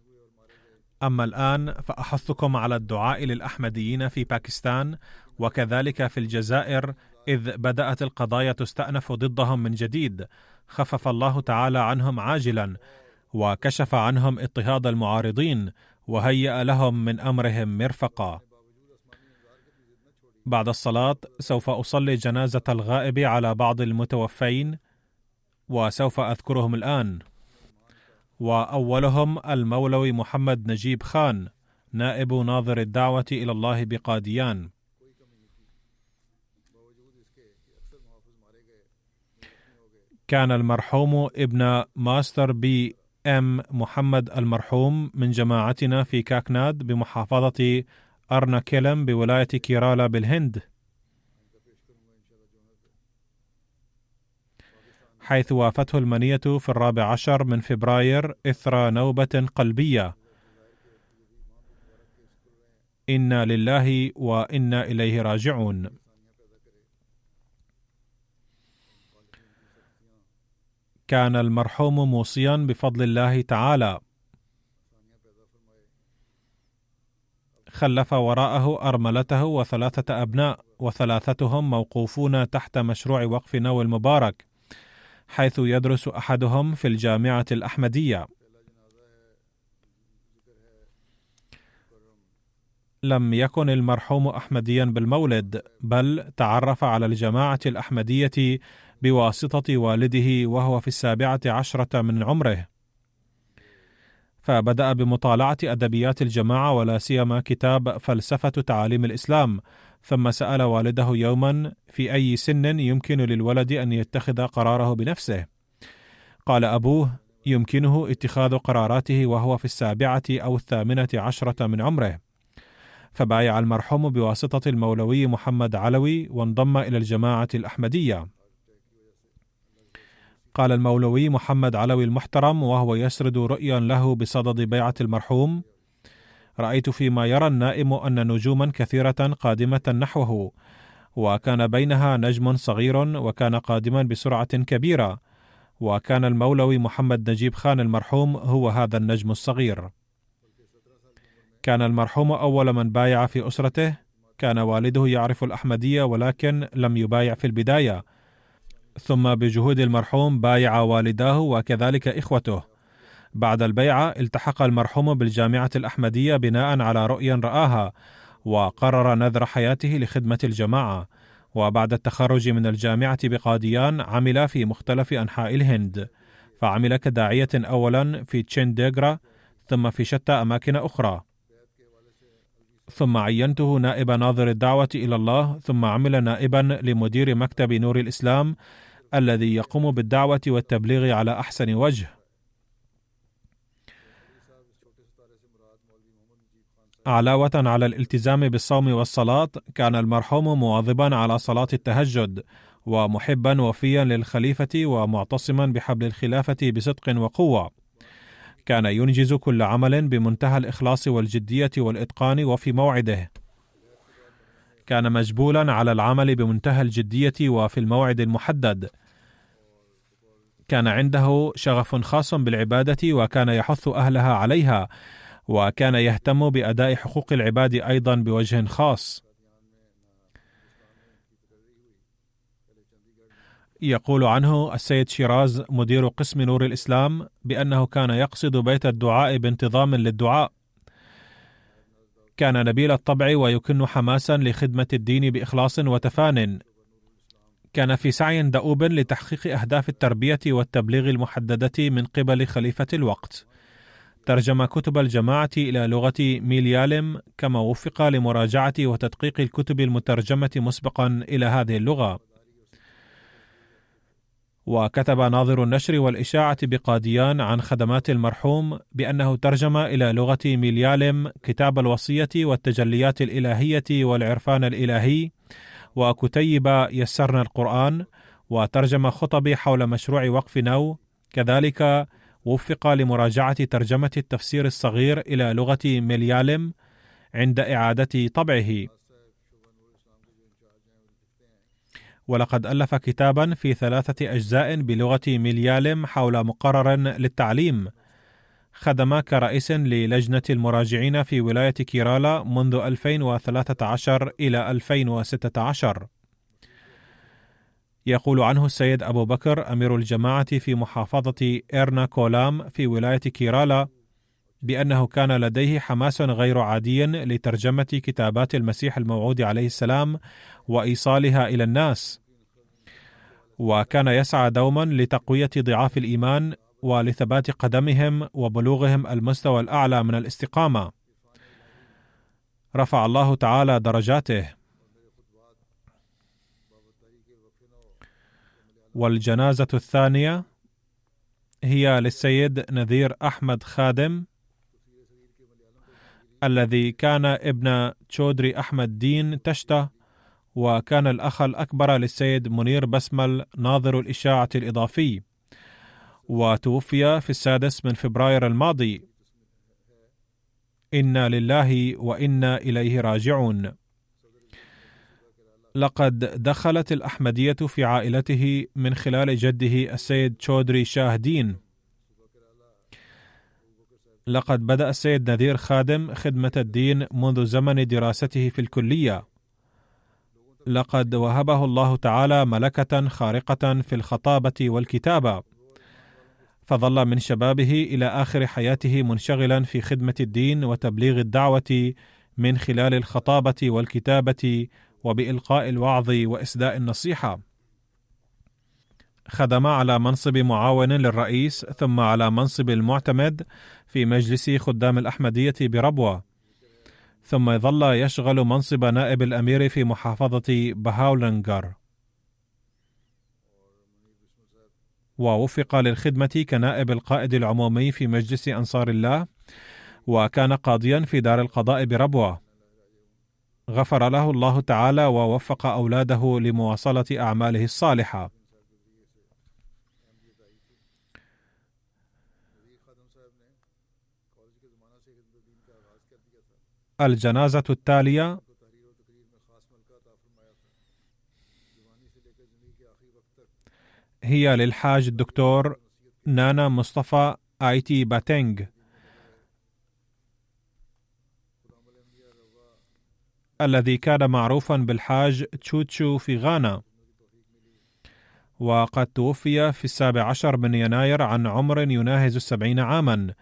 أما الآن فأحثكم على الدعاء للأحمديين في باكستان وكذلك في الجزائر إذ بدأت القضايا تستأنف ضدهم من جديد. خفف الله تعالى عنهم عاجلا وكشف عنهم اضطهاد المعارضين وهيأ لهم من أمرهم مرفقا. بعد الصلاة سوف أصلي جنازة الغائب على بعض المتوفين وسوف أذكرهم الآن. وأولهم المولوي محمد نجيب خان نائب ناظر الدعوة إلى الله بقاديان. كان المرحوم ابن ماستر بي إم محمد المرحوم من جماعتنا في كاكناد بمحافظة أرنا كيلم بولاية كيرالا بالهند. حيث وافته المنية في الرابع عشر من فبراير إثر نوبة قلبية. إنا لله وإنا إليه راجعون. كان المرحوم موصيا بفضل الله تعالى. خلف وراءه أرملته وثلاثة أبناء وثلاثتهم موقوفون تحت مشروع وقف نو المبارك حيث يدرس أحدهم في الجامعة الأحمدية. لم يكن المرحوم احمديا بالمولد بل تعرف على الجماعة الأحمدية بواسطة والده وهو في السابعة عشرة من عمره. فبدأ بمطالعة أدبيات الجماعة ولا سيما كتاب فلسفة تعاليم الإسلام ثم سأل والده يوما في أي سن يمكن للولد أن يتخذ قراره بنفسه. قال أبوه يمكنه اتخاذ قراراته وهو في السابعة أو الثامنة عشرة من عمره. فبايع المرحوم بواسطة المولوي محمد علوي وانضم إلى الجماعة الأحمدية. قال المولوي محمد علوي المحترم وهو يسرد رؤيا له بصدد بيعة المرحوم. رأيت فيما يرى النائم أن نجوما كثيرة قادمة نحوه وكان بينها نجم صغير وكان قادما بسرعة كبيرة وكان المولوي محمد نجيب خان المرحوم هو هذا النجم الصغير. كان المرحوم أول من بايع في أسرته كان والده يعرف الأحمدية ولكن لم يبايع في البداية. ثم بجهود المرحوم بايع والداه وكذلك إخوته. بعد البيعه التحق المرحوم بالجامعة الأحمدية بناء على رؤيا رآها وقرر نذر حياته لخدمة الجماعة. وبعد التخرج من الجامعة بقاديان عمل في مختلف أنحاء الهند. فعمل كداعية اولا في تشينديغرا ثم في شتى أماكن أخرى. ثم عينته نائب ناظر الدعوة إلى الله ثم عمل نائبا لمدير مكتب نور الإسلام الذي يقوم بالدعوة والتبليغ على أحسن وجه. علاوة على الالتزام بالصوم والصلاة كان المرحوم مواظبا على صلاة التهجد ومحبا وفيا للخليفة ومعتصما بحبل الخلافة بصدق وقوة. كان ينجز كل عمل بمنتهى الإخلاص والجدية والإتقان وفي موعده. كان مجبولا على العمل بمنتهى الجدية وفي الموعد المحدد. كان عنده شغف خاص بالعبادة وكان يحث أهلها عليها وكان يهتم بأداء حقوق العباد أيضا بوجه خاص. يقول عنه السيد شيراز مدير قسم نور الإسلام بأنه كان يقصد بيت الدعاء بانتظام للدعاء. كان نبيل الطبع ويكن حماسا لخدمة الدين بإخلاص وتفان. كان في سعي دؤوب لتحقيق أهداف التربية والتبليغ المحددة من قبل خليفة الوقت. ترجم كتب الجماعة إلى لغة ميليالم كما وفق لمراجعة وتدقيق الكتب المترجمة مسبقا إلى هذه اللغة. وكتب ناظر النشر والإشاعة بقاديان عن خدمات المرحوم بأنه ترجم إلى لغة ميليالم كتاب الوصية والتجليات الإلهية والعرفان الإلهي وكتيب يسرنا القرآن وترجم خطب حول مشروع وقف نو كذلك وفق لمراجعة ترجمة التفسير الصغير إلى لغة ميليالم عند إعادة طبعه. ولقد ألف كتابا في ثلاثة أجزاء بلغة مليالم حول مقرر للتعليم. خدم كرئيس للجنة المراجعين في ولاية كيرالا منذ 2013 إلى 2016 يقول عنه السيد أبو بكر أمير الجماعة في محافظة إيرنا كولام في ولاية كيرالا بأنه كان لديه حماس غير عادي لترجمة كتابات المسيح الموعود عليه السلام وإيصالها إلى الناس. وكان يسعى دوما لتقوية ضعاف الإيمان ولثبات قدمهم وبلوغهم المستوى الأعلى من الاستقامة. رفع الله تعالى درجاته. والجنازة الثانية هي للسيد نذير أحمد خادم الذي كان ابن تشودري أحمد دين تشته وكان الأخ الأكبر للسيد منير بسمل ناظر الإشاعة الإضافي. وتوفي في السادس من فبراير الماضي. إنا لله وإنا إليه راجعون. لقد دخلت الأحمدية في عائلته من خلال جده السيد تشودري شاه دين. لقد بدأ السيد نذير خادم خدمة الدين منذ زمن دراسته في الكلية. لقد وهبه الله تعالى ملكة خارقة في الخطابة والكتابة. فظل من شبابه إلى آخر حياته منشغلا في خدمة الدين وتبليغ الدعوة من خلال الخطابة والكتابة وبإلقاء الوعظ وإسداء النصيحة. خدم على منصب معاون للرئيس ثم على منصب المعتمد في مجلس خدام الأحمدية بربوة. ثم ظل يشغل منصب نائب الأمير في محافظة بهاولنجر ووفق للخدمة كنائب القائد العمومي في مجلس أنصار الله وكان قاضيا في دار القضاء بربوة. غفر له الله تعالى ووفق أولاده لمواصلة أعماله الصالحة. الجنازة التالية. هي للحاج الدكتور نانا مصطفى آيتي باتينغ الذي كان معروفا بالحاج تشوتشو في غانا. وقد توفي في السابع عشر من يناير عن عمر يناهز السبعين عاما.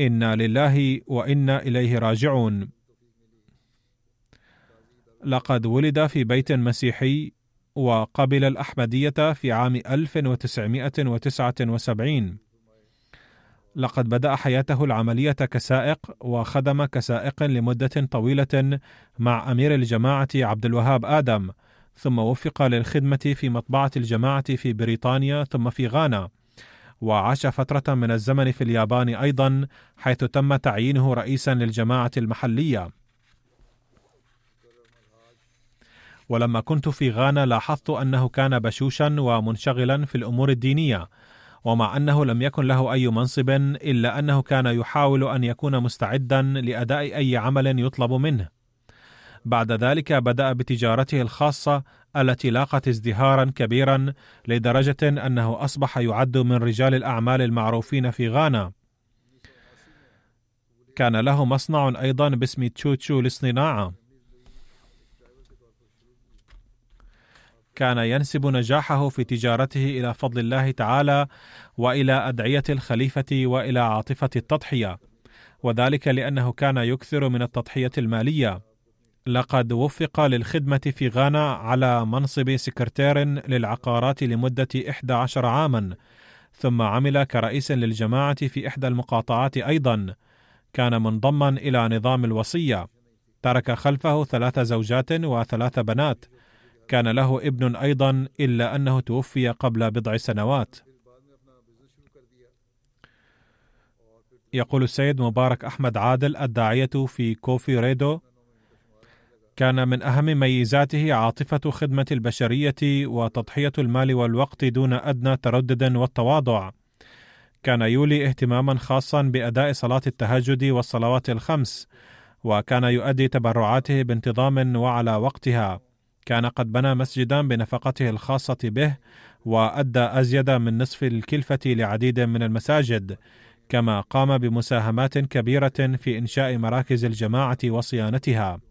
إنا لله وإنا إليه راجعون. لقد ولد في بيت مسيحي وقبل الأحمدية في عام 1979 لقد بدأ حياته العملية كسائق وخدم كسائق لمدة طويلة مع أمير الجماعة عبد الوهاب آدم ثم وفق للخدمة في مطبعة الجماعة في بريطانيا ثم في غانا. وعاش فترة من الزمن في اليابان أيضا حيث تم تعيينه رئيسا للجماعة المحلية. ولما كنت في غانا لاحظت أنه كان بشوشا ومنشغلا في الأمور الدينية ومع أنه لم يكن له أي منصب إلا أنه كان يحاول أن يكون مستعدا لأداء أي عمل يطلب منه. بعد ذلك بدأ بتجارته الخاصة التي لاقت ازدهارا كبيرا لدرجة أنه أصبح يعد من رجال الأعمال المعروفين في غانا. كان له مصنع أيضا باسم تشوتشو للصناعة. كان ينسب نجاحه في تجارته إلى فضل الله تعالى وإلى أدعية الخليفة وإلى عاطفة التضحية وذلك لأنه كان يكثر من التضحية المالية. لقد وفق للخدمة في غانا على منصب سكرتير للعقارات لمدة 11 عاما ثم عمل كرئيس للجماعة في إحدى المقاطعات أيضا. كان منضما إلى نظام الوصية. ترك خلفه ثلاث زوجات وثلاث بنات. كان له ابن أيضا إلا أنه توفي قبل بضع سنوات. يقول السيد مبارك أحمد عادل الداعية في كوفي ريدو كان من أهم ميزاته عاطفة خدمة البشرية وتضحية المال والوقت دون أدنى تردد والتواضع. كان يولي اهتماما خاصا بأداء صلاة التهجد والصلوات الخمس وكان يؤدي تبرعاته بانتظام وعلى وقتها. كان قد بنى مسجدا بنفقته الخاصة به وأدى أزيد من نصف الكلفة لعديد من المساجد كما قام بمساهمات كبيرة في إنشاء مراكز الجماعة وصيانتها.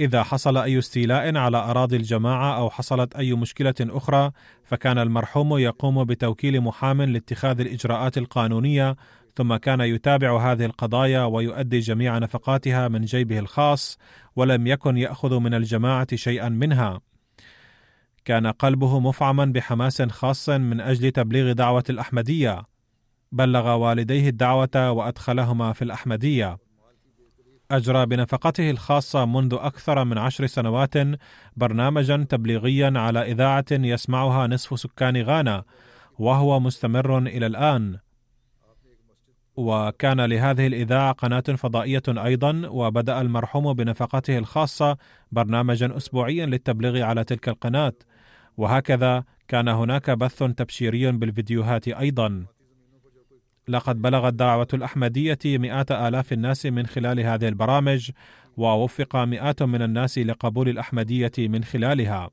إذا حصل أي استيلاء على أراضي الجماعة أو حصلت أي مشكلة أخرى فكان المرحوم يقوم بتوكيل محام لاتخاذ الإجراءات القانونية ثم كان يتابع هذه القضايا ويؤدي جميع نفقاتها من جيبه الخاص ولم يكن يأخذ من الجماعة شيئا منها. كان قلبه مفعما بحماس خاص من أجل تبليغ دعوة الأحمدية. بلغ والديه الدعوة وأدخلهما في الأحمدية. أجرى بنفقته الخاصة منذ أكثر من عشر سنوات برنامجا تبليغيا على إذاعة يسمعها نصف سكان غانا وهو مستمر إلى الآن. وكان لهذه الإذاعة قناة فضائية أيضا وبدأ المرحوم بنفقته الخاصة برنامجا أسبوعيا للتبليغ على تلك القناة. وهكذا كان هناك بث تبشيري بالفيديوهات أيضا. لقد بلغت دعوة الأحمدية مئات آلاف الناس من خلال هذه البرامج ووفق مئات من الناس لقبول الأحمدية من خلالها.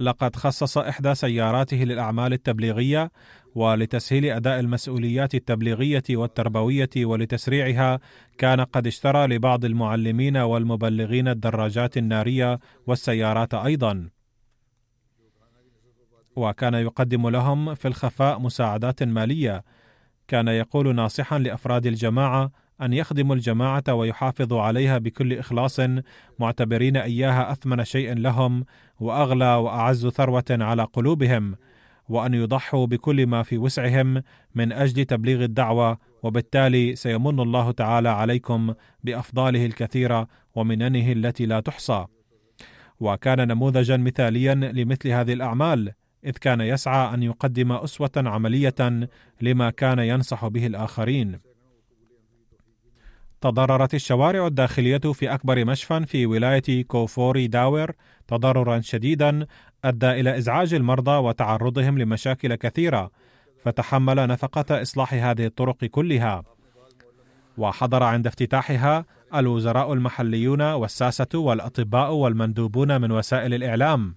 لقد خصص إحدى سياراته للأعمال التبليغية ولتسهيل أداء المسؤوليات التبليغية والتربوية ولتسريعها كان قد اشترى لبعض المعلمين والمبلغين الدراجات النارية والسيارات أيضا. وكان يقدم لهم في الخفاء مساعدات مالية. كان يقول ناصحا لأفراد الجماعة أن يخدموا الجماعة ويحافظوا عليها بكل إخلاص معتبرين إياها أثمن شيء لهم وأغلى وأعز ثروة على قلوبهم وأن يضحوا بكل ما في وسعهم من أجل تبليغ الدعوة. وبالتالي سيمن الله تعالى عليكم بأفضاله الكثيرة ومننه التي لا تحصى. وكان نموذجا مثاليا لمثل هذه الأعمال. إذ كان يسعى أن يقدم أسوة عملية لما كان ينصح به الآخرين. تضررت الشوارع الداخلية في أكبر مشفى في ولاية كوفوري داور تضررا شديدا أدى إلى إزعاج المرضى وتعرضهم لمشاكل كثيرة فتحمل نفقة إصلاح هذه الطرق كلها. وحضر عند افتتاحها الوزراء المحليون والساسة والأطباء والمندوبون من وسائل الإعلام.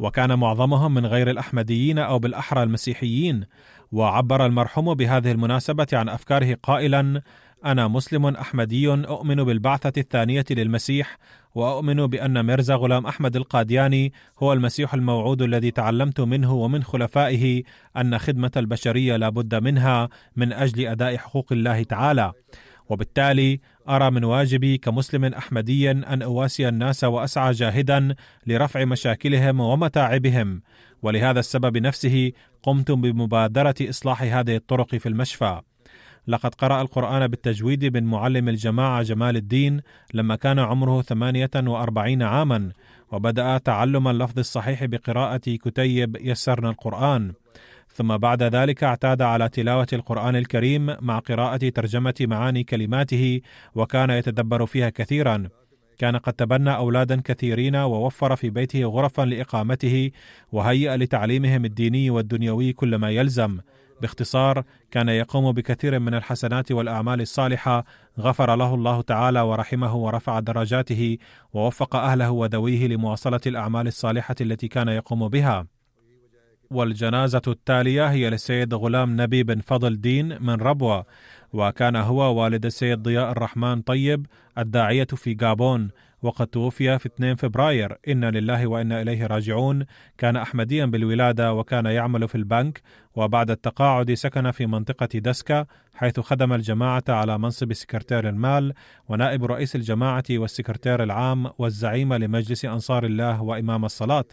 وكان معظمهم من غير الأحمديين أو بالأحرى المسيحيين وعبر المرحوم بهذه المناسبة عن أفكاره قائلا أنا مسلم أحمدي أؤمن بالبعثة الثانية للمسيح وأؤمن بأن ميرزا غلام أحمد القادياني هو المسيح الموعود الذي تعلمت منه ومن خلفائه أن خدمة البشرية لا بد منها من أجل أداء حقوق الله تعالى. وبالتالي أرى من واجبي كمسلم احمدي أن أواسي الناس وأسعى جاهدا لرفع مشاكلهم ومتاعبهم. ولهذا السبب نفسه قمت بمبادرة إصلاح هذه الطرق في المشفى. لقد قرأ القرآن بالتجويد من معلم الجماعة جمال الدين لما كان عمره 48 عاما وبدأ تعلم اللفظ الصحيح بقراءة كتيب يسرنا القرآن. ثم بعد ذلك اعتاد على تلاوة القرآن الكريم مع قراءة ترجمة معاني كلماته وكان يتدبر فيها كثيرا. كان قد تبنى أولادا كثيرين ووفر في بيته غرفا لإقامته وهيأ لتعليمهم الديني والدنيوي كل ما يلزم. باختصار كان يقوم بكثير من الحسنات والأعمال الصالحة غفر له الله تعالى ورحمه ورفع درجاته ووفق أهله وذويه لمواصلة الأعمال الصالحة التي كان يقوم بها. والجنازة التالية هي للسيد غلام نبي بن فضل دين من ربوة وكان هو والد السيد ضياء الرحمن طيب الداعية في غابون وقد توفي في 2 فبراير. إنا لله وإنا إليه راجعون. كان أحمديا بالولادة وكان يعمل في البنك وبعد التقاعد سكن في منطقة دسكا حيث خدم الجماعة على منصب سكرتير المال ونائب رئيس الجماعة والسكرتير العام والزعيم لمجلس أنصار الله وإمام الصلاة.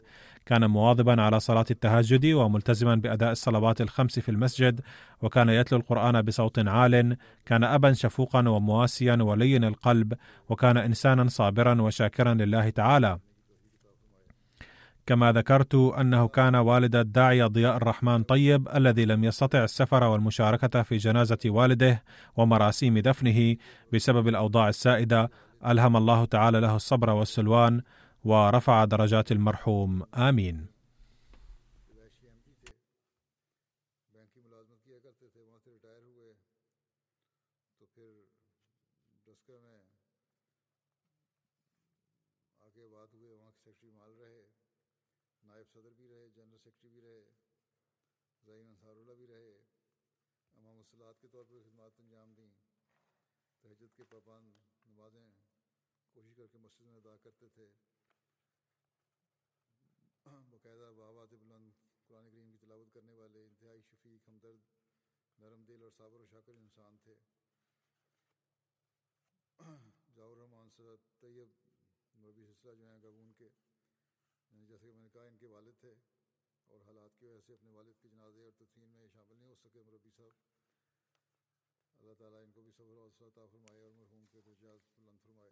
كان مواظبا على صلاة التهجد وملتزما بأداء الصلوات الخمس في المسجد وكان يتلو القرآن بصوت عال. كان أبا شفوقا ومواسيا ولين القلب وكان إنسانا صابرا وشاكرا لله تعالى. كما ذكرت أنه كان والد الداعيه ضياء الرحمن طيب الذي لم يستطع السفر والمشاركة في جنازة والده ومراسيم دفنه بسبب الأوضاع السائدة. ألهم الله تعالى له الصبر والسلوان. ورفع درجات المرحوم. آمين. اور صابر و شاکر انسان تھے ضاور الرحمٰن سرد طیب مربی سلسلہ جو ہیں گبون کے جیسے کہ میں نے کہا ان کے والد تھے اور حالات کی وجہ سے اپنے والد کے جنازے اور تدفین میں شامل نہیں ہو سکے مربی صاحب اللہ تعالیٰ ان کو بھی صبر و عطا فرمائے اور مرحوم کے درجات بلند فرمائے